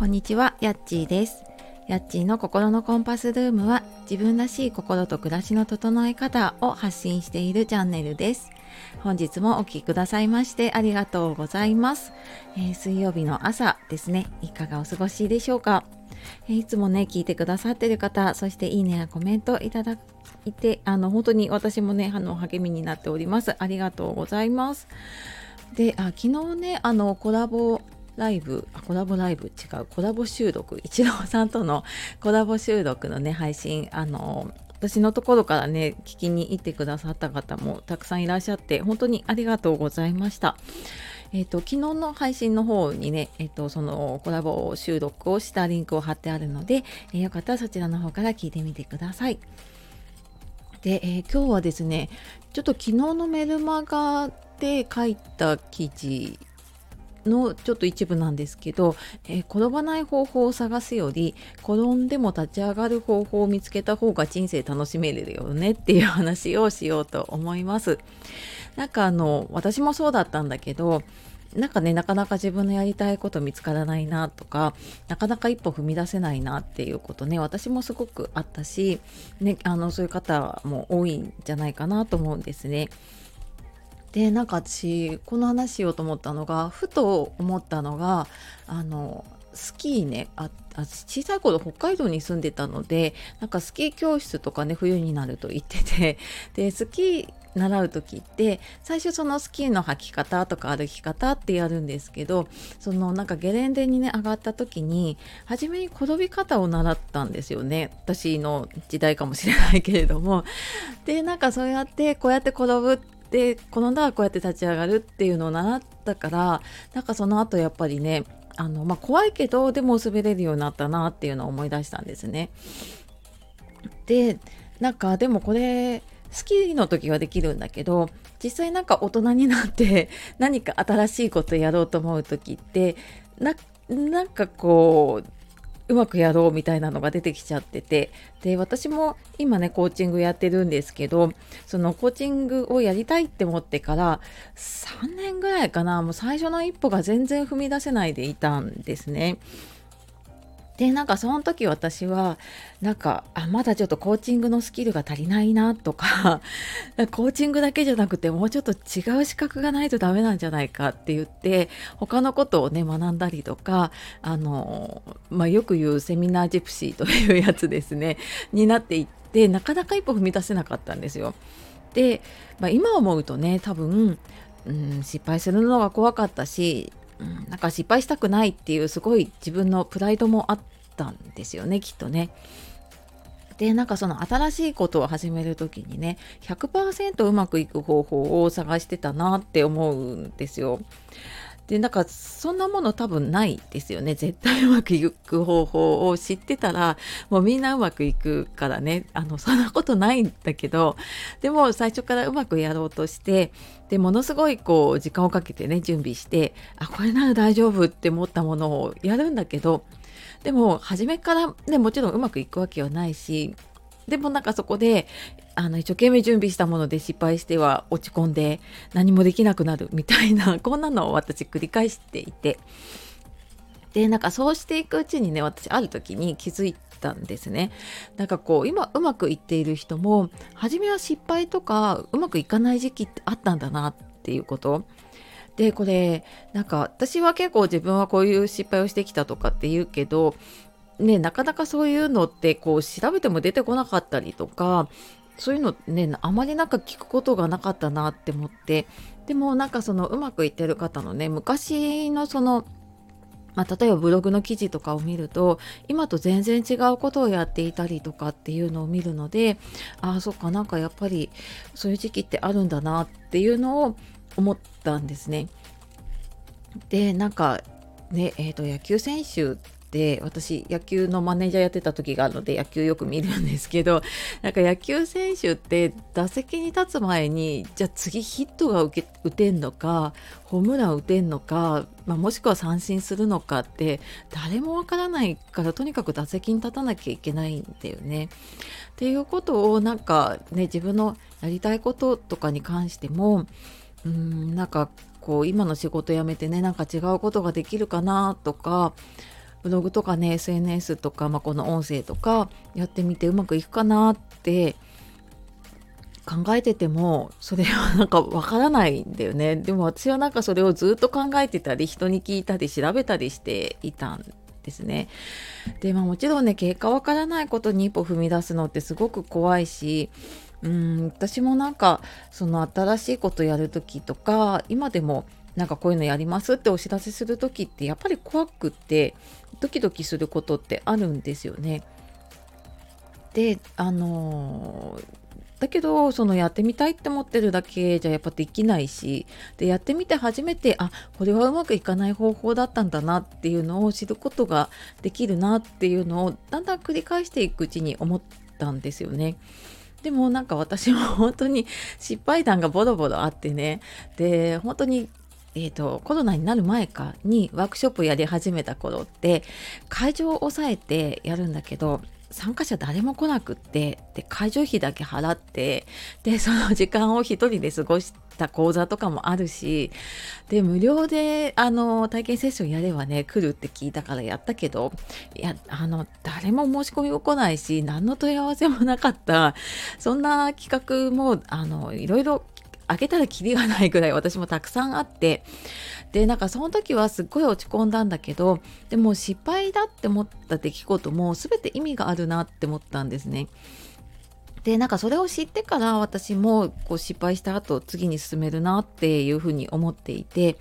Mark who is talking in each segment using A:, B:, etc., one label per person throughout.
A: こんにちは、やっちーです。やっちーの心のコンパスルームは自分らしい心と暮らしの整え方を発信しているチャンネルです。本日もお聴きくださいましてありがとうございます、えー水曜日の朝ですね、いかがお過ごしでしょうか。えーいつもね、聞いてくださってる方、そしていいねやコメントいただいて、あの、本当に私もね、あの、励みになっております。ありがとうございます。で、あ昨日ね、あの、コラボライブ、あコラボライブ違う、コラボ収録、一郎さんとの コラボ収録のね、配信、あの、私のところからね、聞きに行ってくださった方もたくさんいらっしゃって、本当にありがとうございました。えっ、と、昨日の配信の方にね、えっ、と、そのコラボ収録をしたリンクを貼ってあるので、えーよかったらそちらの方から聞いてみてください。で、えー今日はですね、ちょっと昨日のメルマガで書いた記事のちょっと一部なんですけど、えー転ばない方法を探すより転んでも立ち上がる方法を見つけた方が人生楽しめるよねっていう話をしようと思います。なんかあの私もそうだったんだけどなんかねなかなか自分のやりたいこと見つからないなとかなかなか一歩踏み出せないなっていうことね私もすごくあったし、ね、あのそういう方も多いんじゃないかなと思うんですね。でなんか私この話しようと思ったのがふと思ったのがあのスキーねあ小さい頃北海道に住んでたのでなんかスキー教室とかね冬になると行ってて でスキー習う時って最初そのスキーの履き方とか歩き方ってやるんですけどそのなんかゲレンデにね上がった時に初めに転び方を習ったんですよね。私の時代かもしれないけれども。でなんかそうやってこうやって転ぶってで転んだらこうやって立ち上がるっていうのを習ったからなんかその後やっぱりねあの、まあ、怖いけどでも滑れるようになったなっていうのを思い出したんですね。でなんかでもこれスキーの時はできるんだけど実際なんか大人になって 何か新しいことやろうと思う時ってななんかこううまくやろうみたいなのが出てきちゃっててで私も今ねコーチングやってるんですけどそのコーチングをやりたいって思ってから3年ぐらいかなもう最初の一歩が全然踏み出せないでいたんですね。でなんかその時私はなんかあまだちょっとコーチングのスキルが足りないなとか コーチングだけじゃなくてもうちょっと違う資格がないとダメなんじゃないかって言って他のことをね学んだりとかあの、まあ、よく言うセミナージプシーというやつですねになっていってなかなか一歩踏み出せなかったんですよ。で、まあ、今思うとね多分、うん、失敗するのが怖かったしうん、なんか失敗したくないっていうすごい自分のプライドもあったんですよねきっとね。でなんかその新しいことを始める時にね100%うまくいく方法を探してたなって思うんですよ。でなんかそんなもの多分ないですよね。絶対うまくいく方法を知ってたらもうみんなうまくいくからね。あのそんなことないんだけどでも最初からうまくやろうとしてでものすごいこう時間をかけてね準備してあこれなら大丈夫って思ったものをやるんだけどでも初めからねもちろんうまくいくわけはないしでもなんかそこであの一生懸命準備したもので失敗しては落ち込んで何もできなくなるみたいなこんなのを私繰り返していてでなんかそうしていくうちにね私ある時に気づいたんですね。なんかこう今うまくいっている人も初めは失敗とかうまくいかない時期ってあったんだなっていうこと。でこれなんか私は結構自分はこういう失敗をしてきたとかって言うけどね、なかなかそういうのってこう調べても出てこなかったりとかそういうのねあまりなんか聞くことがなかったなって思ってでもなんかそのうまくいってる方のね昔のそのまあ、例えばブログの記事とかを見ると今と全然違うことをやっていたりとかっていうのを見るのでああそっかなんかやっぱりそういう時期ってあるんだなっていうのを思ったんですね。でなんかねえー、と野球選手って私野球のマネージャーやってた時があるので野球よく見るんですけど なんか野球選手って打席に立つ前にじゃあ次ヒットが打てんのかホームラン打てんのか、まあ、もしくは三振するのかって誰もわからないからとにかく打席に立たなきゃいけないんだよね。っていうことをなんかね自分のやりたいこととかに関してもうんなんかこう今の仕事辞めてねなんか違うことができるかなとかブログとかね SNS とか、まあ、この音声とかやってみてうまくいくかなって考えててもそれはなんかわからないんだよねでも私はなんかそれをずっと考えてたり人に聞いたり調べたりしていたんですね。でまあもちろんね結果わからないことに一歩踏み出すのってすごく怖いしうん私もなんかその新しいことやる時とか今でもなんかこういうのやりますってお知らせする時ってやっぱり怖くってドキドキすることってあるんですよね。であのだけどそのやってみたいって思ってるだけじゃやっぱできないしでやってみて初めてあこれはうまくいかない方法だったんだなっていうのを知ることができるなっていうのをだんだん繰り返していくうちに思ったんですよね。でもなんか私も本当に失敗談がボロボロあってねで本当にえーと、コロナになる前かにワークショップやり始めた頃って会場を抑えてやるんだけど参加者誰も来なくってで会場費だけ払ってでその時間を一人で過ごした講座とかもあるしで無料であの体験セッションやればね来るって聞いたからやったけどいやあの誰も申し込みも来ないし何の問い合わせもなかった。そんな企画もあのいろいろ開けたらキリがないぐらい私もたくさんあってでなんかその時はすっごい落ち込んだんだけどでも失敗だって思った出来事も全て意味があるなって思ったんですね。でなんかそれを知ってから私もこう失敗した後次に進めるなっていうふうに思っていて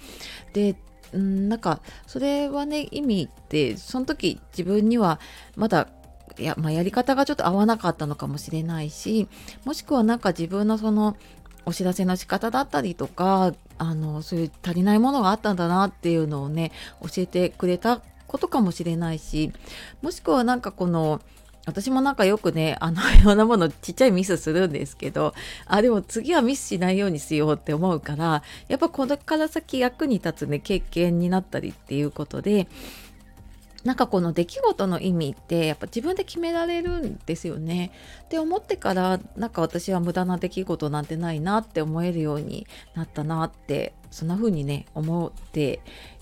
A: でんなんかそれはね意味ってその時自分にはまだや,、まあ、やり方がちょっと合わなかったのかもしれないしもしくはなんか自分のそのお知らせの仕方だったりとかあのそういう足りないものがあったんだなっていうのをね教えてくれたことかもしれないしもしくはなんかこの私もなんかよくねあのいろんなものちっちゃいミスするんですけどあでも次はミスしないようにしようって思うからやっぱこれから先役に立つね経験になったりっていうことでなんかこの出来事の意味ってやっぱ自分で決められるんですよね。って思ってからなんか私は無駄な出来事なんてないなって思えるようになったなってそんな風にね思って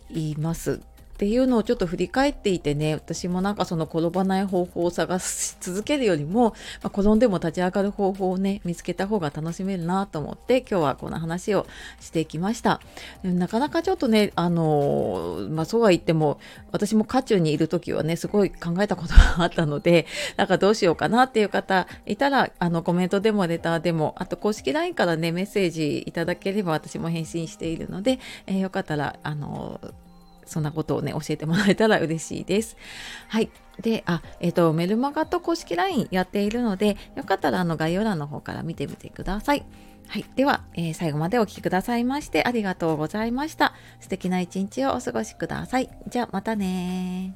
A: います。っていうのをちょっと振り返っていてね私もなんかその転ばない方法を探し続けるよりも、まあ、転んでも立ち上がる方法をね見つけた方が楽しめるなと思って今日はこの話をしていきました。なかなかちょっとねあのまあそうは言っても私も渦中にいる時はねすごい考えたことがあったのでなんかどうしようかなっていう方いたらあのコメントでもレターでもあと公式 LINE からねメッセージいただければ私も返信しているので、えー、よかったらあのそんなことをね、教えてもらえたら嬉しいです。はい。で、あ、えっ、ー、と、メルマガと公式 LINE やっているので、よかったらあの概要欄の方から見てみてください。はい。では、えー、最後までお聴きくださいましてありがとうございました。素敵な一日をお過ごしください。じゃあ、またね